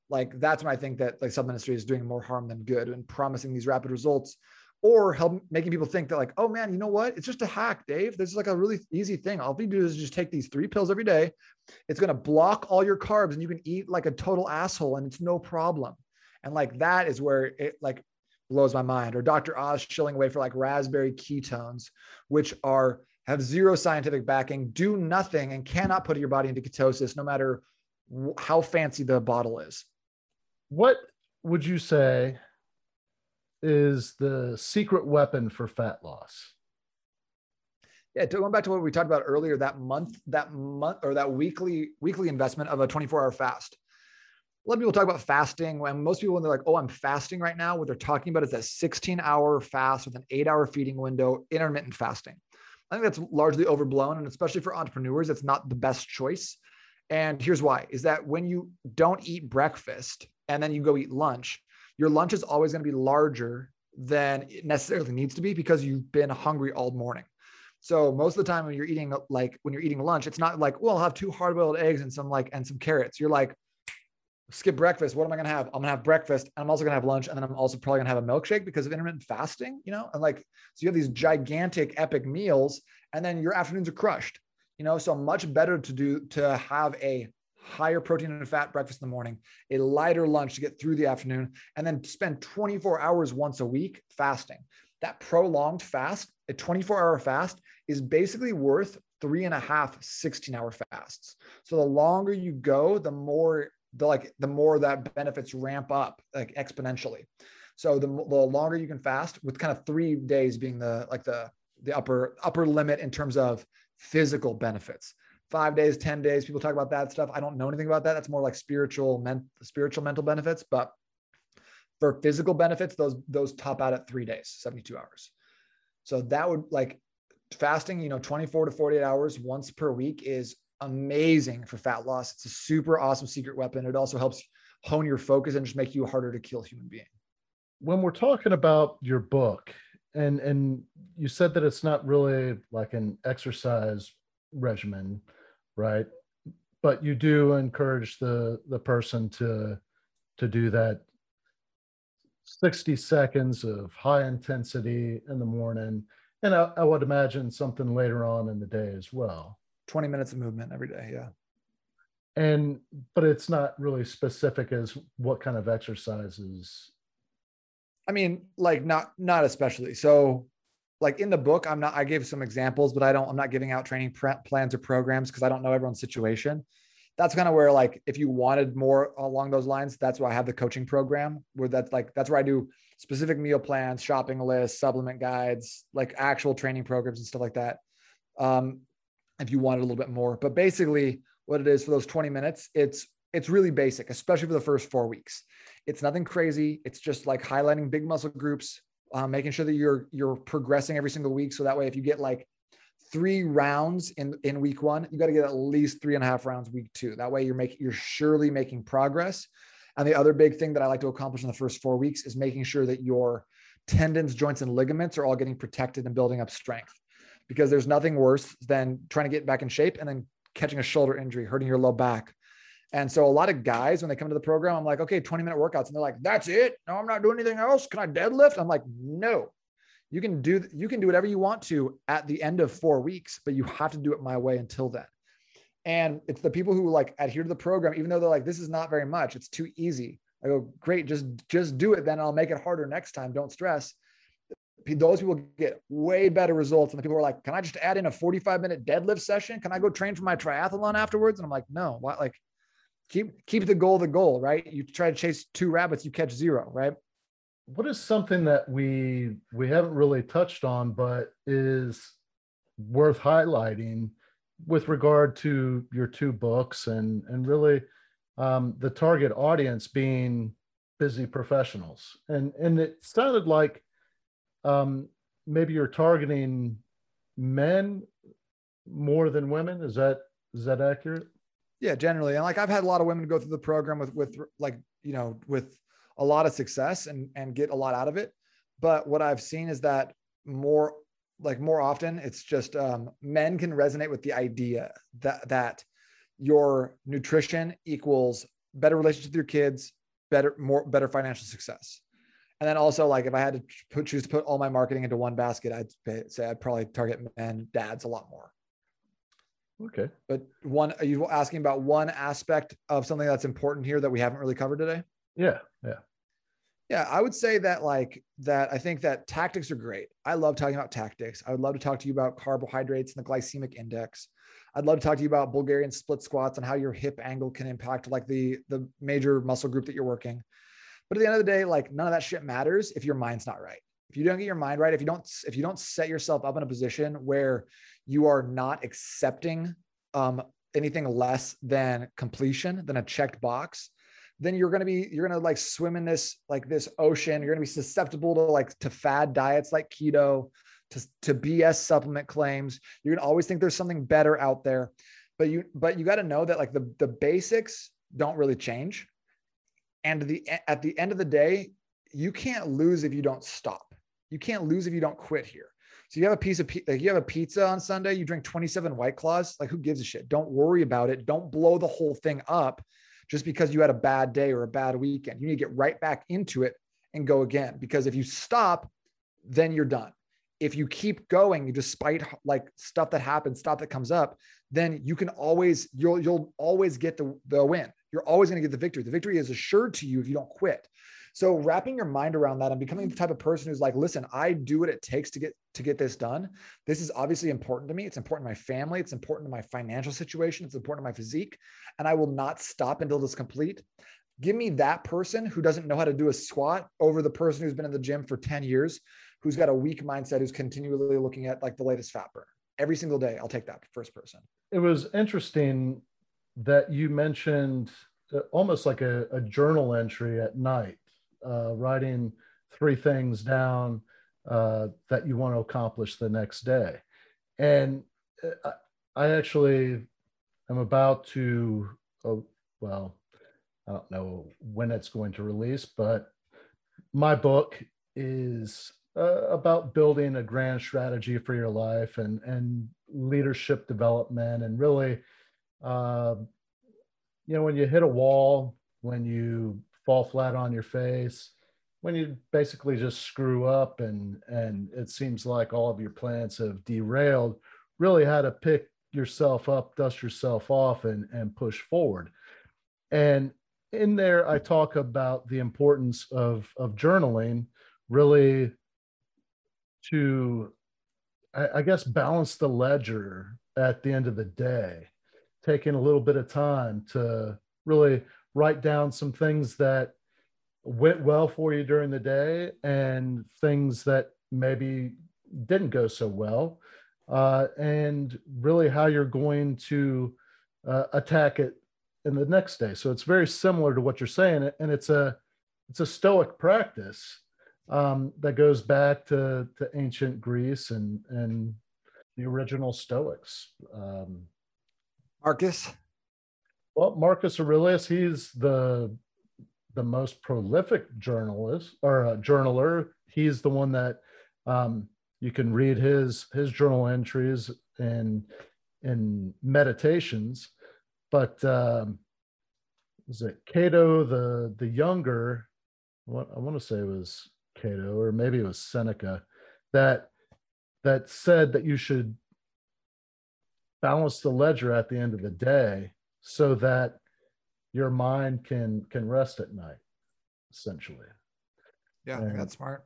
Like that's when i think that like supplement industry is doing more harm than good and promising these rapid results or help making people think that like oh man you know what? It's just a hack dave. This is like a really easy thing. All you do is just take these three pills every day. It's going to block all your carbs and you can eat like a total asshole and it's no problem. And like that is where it like blows my mind. Or Dr. Oz shilling away for like raspberry ketones, which are have zero scientific backing, do nothing, and cannot put your body into ketosis, no matter how fancy the bottle is. What would you say is the secret weapon for fat loss? Yeah, going back to what we talked about earlier, that month, that month or that weekly weekly investment of a 24 hour fast. A lot of people talk about fasting when most people when they're like, "Oh, I'm fasting right now," what they're talking about is that 16 hour fast with an eight hour feeding window, intermittent fasting. I think that's largely overblown, and especially for entrepreneurs, it's not the best choice. And here's why: is that when you don't eat breakfast and then you go eat lunch, your lunch is always going to be larger than it necessarily needs to be because you've been hungry all morning. So most of the time when you're eating like when you're eating lunch, it's not like, well, I'll have two hard-boiled eggs and some like and some carrots. You're like, skip breakfast. What am I gonna have? I'm gonna have breakfast. And I'm also gonna have lunch, and then I'm also probably gonna have a milkshake because of intermittent fasting, you know? And like, so you have these gigantic epic meals, and then your afternoons are crushed, you know. So much better to do to have a higher protein and fat breakfast in the morning, a lighter lunch to get through the afternoon, and then spend 24 hours once a week fasting. That prolonged fast, a 24 hour fast, is basically worth three and a half 16 hour fasts. So the longer you go, the more the like the more that benefits ramp up like exponentially. So the, the longer you can fast, with kind of three days being the like the the upper upper limit in terms of physical benefits five days, 10 days. People talk about that stuff. I don't know anything about that. That's more like spiritual, men, spiritual mental benefits. But for physical benefits, those those top out at three days, 72 hours. So that would like fasting, you know, 24 to 48 hours once per week is amazing for fat loss. It's a super awesome secret weapon. It also helps hone your focus and just make you harder to kill human being. When we're talking about your book, and and you said that it's not really like an exercise regimen right? But you do encourage the the person to to do that 60 seconds of high intensity in the morning and I, I, would imagine something later on in the day as well 20 minutes of movement every day yeah and but it's not really specific as what kind of exercises i mean like not not especially so like in the book, I'm not, I gave some examples, but I don't, I'm not giving out training plans or programs because I don't know everyone's situation. That's kind of where, like, if you wanted more along those lines, that's why I have the coaching program where that's like, that's where I do specific meal plans, shopping lists, supplement guides, like actual training programs and stuff like that. Um, if you wanted a little bit more, but basically, what it is for those 20 minutes, it's it's really basic, especially for the first four weeks. It's nothing crazy. It's just like highlighting big muscle groups, um, making sure that you're you're progressing every single week. So that way, if you get like three rounds in in week one, you got to get at least three and a half rounds week two. That way, you're making you're surely making progress. And the other big thing that I like to accomplish in the first four weeks is making sure that your tendons, joints, and ligaments are all getting protected and building up strength. Because there's nothing worse than trying to get back in shape and then catching a shoulder injury, hurting your low back, and so a lot of guys, when they come to the program, I'm like, okay, 20 minute workouts. And they're like, that's it. No, I'm not doing anything else. Can I deadlift? I'm like, no, you can do, you can do whatever you want to at the end of four weeks, but you have to do it my way until then. And it's the people who like adhere to the program, even though they're like, this is not very much. It's too easy. I go, great. Just, just do it. Then I'll make it harder next time. Don't stress. Those people get way better results. And the people are like, can I just add in a 45 minute deadlift session? Can I go train for my triathlon afterwards? And I'm like, no, what? Like, keep keep the goal the goal, right? You try to chase two rabbits, you catch zero, right? What is something that we we haven't really touched on, but is worth highlighting with regard to your two books and and really um, the target audience being busy professionals and and it sounded like um, maybe you're targeting men more than women is that is that accurate yeah, generally. And like I've had a lot of women go through the program with with like, you know, with a lot of success and and get a lot out of it. But what I've seen is that more like more often it's just um, men can resonate with the idea that that your nutrition equals better relationship with your kids, better more better financial success. And then also like if I had to put, choose to put all my marketing into one basket, I'd say I'd probably target men, dads a lot more. Okay. But one, are you asking about one aspect of something that's important here that we haven't really covered today? Yeah. Yeah. Yeah. I would say that, like, that I think that tactics are great. I love talking about tactics. I would love to talk to you about carbohydrates and the glycemic index. I'd love to talk to you about Bulgarian split squats and how your hip angle can impact like the the major muscle group that you're working. But at the end of the day, like none of that shit matters if your mind's not right. If you don't get your mind right, if you don't, if you don't set yourself up in a position where you are not accepting um, anything less than completion, than a checked box, then you're going to be you're going to like swim in this like this ocean. You're going to be susceptible to like to fad diets like keto to, to bs supplement claims. You're going to always think there's something better out there. But you but you got to know that like the the basics don't really change and the at the end of the day you can't lose if you don't stop you can't lose if you don't quit here so you have a piece of like you have a pizza on sunday you drink 27 white claws like who gives a shit don't worry about it don't blow the whole thing up just because you had a bad day or a bad weekend. You need to get right back into it and go again. Because if you stop, then you're done. If you keep going despite like stuff that happens, stuff that comes up, then you can always you'll you'll always get the the win. You're always going to get the victory. The victory is assured to you if you don't quit. So wrapping your mind around that and becoming the type of person who's like, listen, I do what it takes to get to get this done. This is obviously important to me. It's important to my family. It's important to my financial situation. It's important to my physique. And I will not stop until this complete. Give me that person who doesn't know how to do a squat over the person who's been in the gym for 10 years, who's got a weak mindset, who's continually looking at like the latest fat burner. Every single day, I'll take that first person. It was interesting that you mentioned uh, almost like a, a journal entry at night uh, writing three things down uh, that you want to accomplish the next day. And uh, I actually am about to, oh, well, I don't know when it's going to release, but my book is uh, about building a grand strategy for your life and, and leadership development and really, uh, you know, when you hit a wall, when you fall flat on your face when you basically just screw up and and it seems like all of your plans have derailed really how to pick yourself up dust yourself off and and push forward. And in there i talk about the importance of of journaling really to I, I guess balance the ledger at the end of the day taking a little bit of time to really write down some things that went well for you during the day and things that maybe didn't go so well uh, and really how you're going to uh, attack it in the next day. So it's very similar to what you're saying and it's a it's a stoic practice um, that goes back to, to ancient greece and and the original stoics um, marcus well, Marcus Aurelius, he's the the most prolific journalist or uh, journaler. He's the one that um, you can read his his journal entries and in meditations. But um, was it Cato the the younger? What I want to say was Cato, or maybe it was Seneca, that that said that you should balance the ledger at the end of the day so that your mind can can rest at night essentially. Yeah and, that's smart.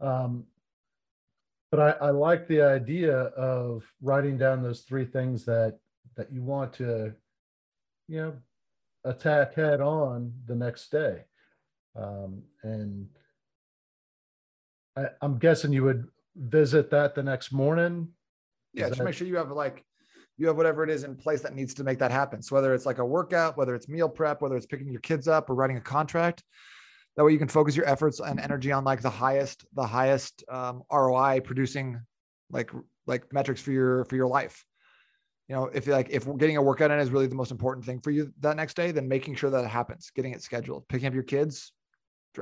um but I, I like the idea of writing down those three things that that you want to you know attack head on the next day. Um and I, i'm guessing you would visit that the next morning yeah just that... make sure you have like you have whatever it is in place that needs to make that happen. So whether it's like a workout, whether it's meal prep, whether it's picking your kids up or writing a contract, that way you can focus your efforts and energy on like the highest, the highest um, ROI producing like like metrics for your for your life. You know, if like if getting a workout in is really the most important thing for you that next day, then making sure that it happens, getting it scheduled, picking up your kids,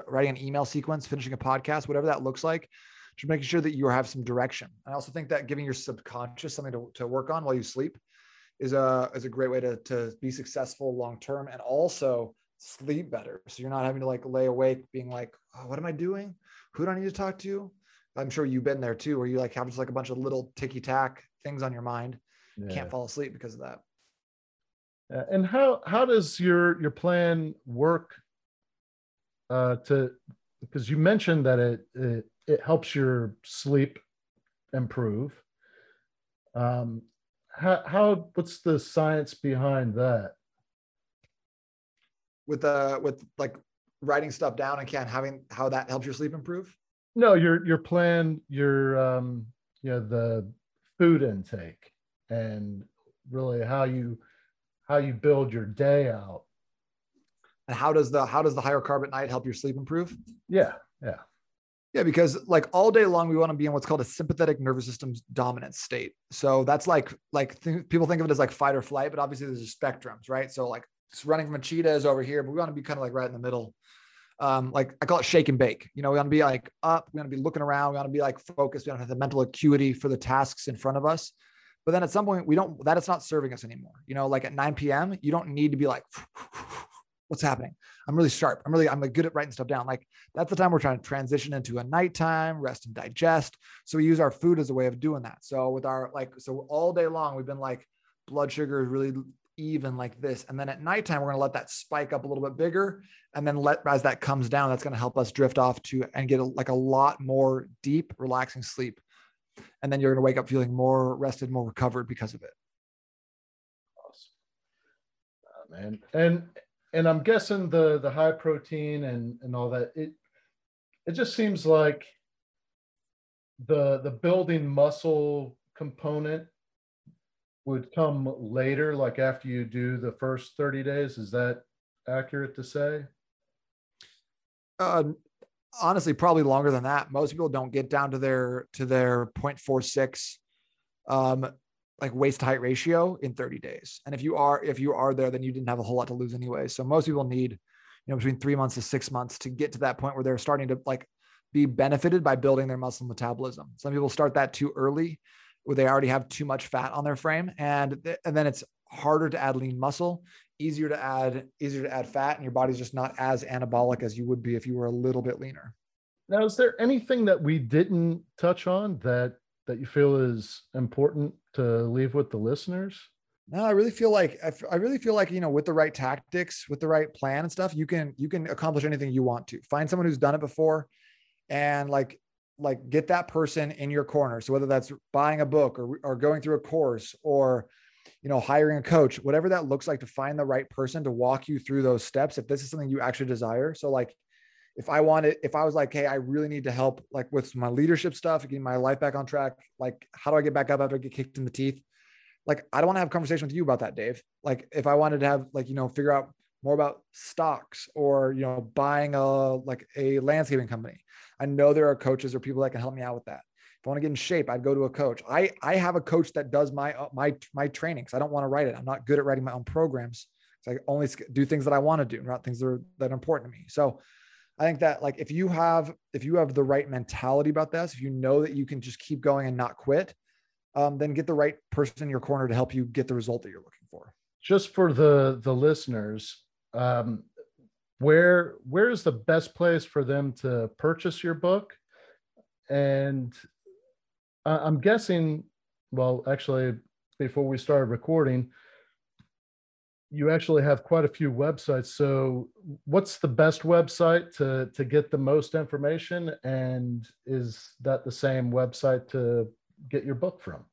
writing an email sequence, finishing a podcast, whatever that looks like just making sure that you have some direction. I also think that giving your subconscious something to, to work on while you sleep is a is a great way to to be successful long term and also sleep better. So you're not having to like lay awake being like, oh, what am I doing? Who do I need to talk to? I'm sure you've been there too, where you like have just like a bunch of little ticky tack things on your mind. Yeah. Can't fall asleep because of that. and how how does your your plan work uh, to because you mentioned that it, it it helps your sleep improve. Um, how, how what's the science behind that? With uh with like writing stuff down and can having how that helps your sleep improve? No, your your plan, your um, you know, the food intake and really how you how you build your day out. And how does the how does the higher carb at night help your sleep improve? Yeah, yeah. Yeah, because like all day long, we want to be in what's called a sympathetic nervous system dominant state. So that's like like th- people think of it as like fight or flight, but obviously there's a spectrums, right? So like running from a cheetah is over here, but we want to be kind of like right in the middle. Um, like I call it shake and bake. You know, we want to be like up, we want to be looking around, we want to be like focused, we want to have the mental acuity for the tasks in front of us. But then at some point, we don't, that is not serving us anymore. You know, like at 9 p.m., you don't need to be like, what's happening? I'm really sharp. I'm really, I'm like good at writing stuff down. Like that's the time we're trying to transition into a nighttime, rest and digest. So we use our food as a way of doing that. So with our like, so all day long, we've been like, blood sugar is really even like this. And then at nighttime, we're going to let that spike up a little bit bigger. And then let, as that comes down, that's going to help us drift off to and get a, like a lot more deep, relaxing sleep. And then you're going to wake up feeling more rested, more recovered because of it. Awesome. Oh, man. And, and I'm guessing the, the high protein and, and all that, it, it just seems like the, the building muscle component would come later, like after you do the first 30 days. Is that accurate to say? Uh, honestly, probably longer than that. Most people don't get down to their to their 0.46 um, like waist height ratio in 30 days. And if you are if you are there, then you didn't have a whole lot to lose anyway. So most people need you know between three months to six months to get to that point where they're starting to like be benefited by building their muscle metabolism. Some people start that too early where they already have too much fat on their frame and th- and then it's harder to add lean muscle easier to add easier to add fat and your body's just not as anabolic as you would be if you were a little bit leaner now is there anything that we didn't touch on that that you feel is important to leave with the listeners no i really feel like I, really feel like you know with the right tactics with the right plan and stuff you can you can accomplish anything you want to find someone who's done it before and like like get that person in your corner. So whether that's buying a book or, or going through a course or, you know, hiring a coach, whatever that looks like to find the right person to walk you through those steps. If this is something you actually desire. So like, if I wanted, if I was like, Hey, I really need to help like with my leadership stuff, getting my life back on track. Like, how do I get back up after I get kicked in the teeth? Like, I don't want to have a conversation with you about that, Dave. Like if I wanted to have like, you know, figure out more about stocks or, you know, buying a, like a landscaping company I know there are coaches or people that can help me out with that. If I want to get in shape, I'd go to a coach. I I have a coach that does my uh, my my trainings. I don't want to write it. I'm not good at writing my own programs. So I only do things that I want to do, not things that are that are important to me. So I think that like if you have if you have the right mentality about this, if you know that you can just keep going and not quit, um, then get the right person in your corner to help you get the result that you're looking for. Just for the the listeners, um, where where is the best place for them to purchase your book and i'm guessing well actually before we started recording you actually have quite a few websites so what's the best website to to get the most information and is that the same website to get your book from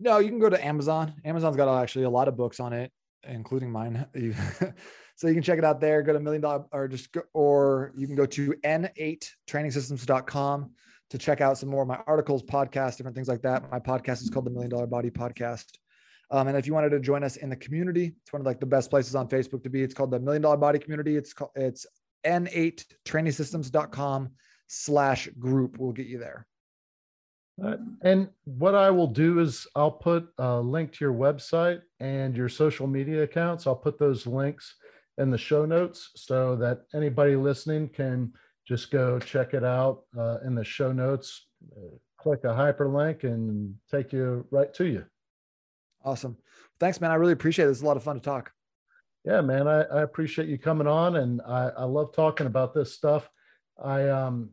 no you can go to amazon amazon's got actually a lot of books on it including mine (laughs) So you can check it out there. Go to million dollar or just go, or you can go to n8trainingsystems.com to check out some more of my articles, podcasts, different things like that. My podcast is called the Million Dollar Body Podcast. Um, and if you wanted to join us in the community, it's one of like the best places on Facebook to be. It's called the Million Dollar Body Community. It's called it's n8trainingsystems.com slash group will get you there. And what I will do is I'll put a link to your website and your social media accounts. I'll put those links in the show notes so that anybody listening can just go check it out uh, in the show notes. Uh, click a hyperlink and take you right to you. Awesome. Thanks, man. I really appreciate it. It's a lot of fun to talk. Yeah, man. I, I appreciate you coming on and I, I love talking about this stuff. I um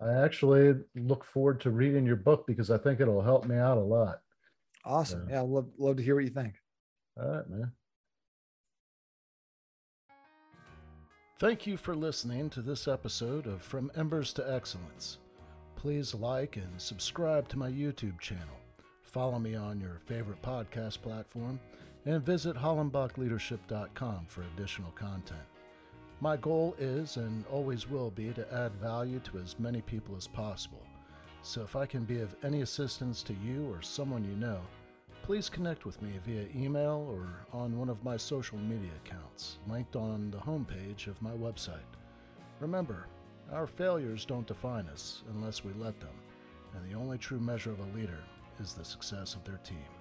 I actually look forward to reading your book because I think it'll help me out a lot. Awesome. So, yeah, love love to hear what you think. All right, man. Thank you for listening to this episode of From Embers to Excellence. Please like and subscribe to my YouTube channel. Follow me on your favorite podcast platform and visit hollenbachleadership.com for additional content. My goal is and always will be to add value to as many people as possible. So if I can be of any assistance to you or someone you know, please connect with me via email or on one of my social media accounts, linked on the homepage of my website. Remember, our failures don't define us unless we let them, and the only true measure of a leader is the success of their team.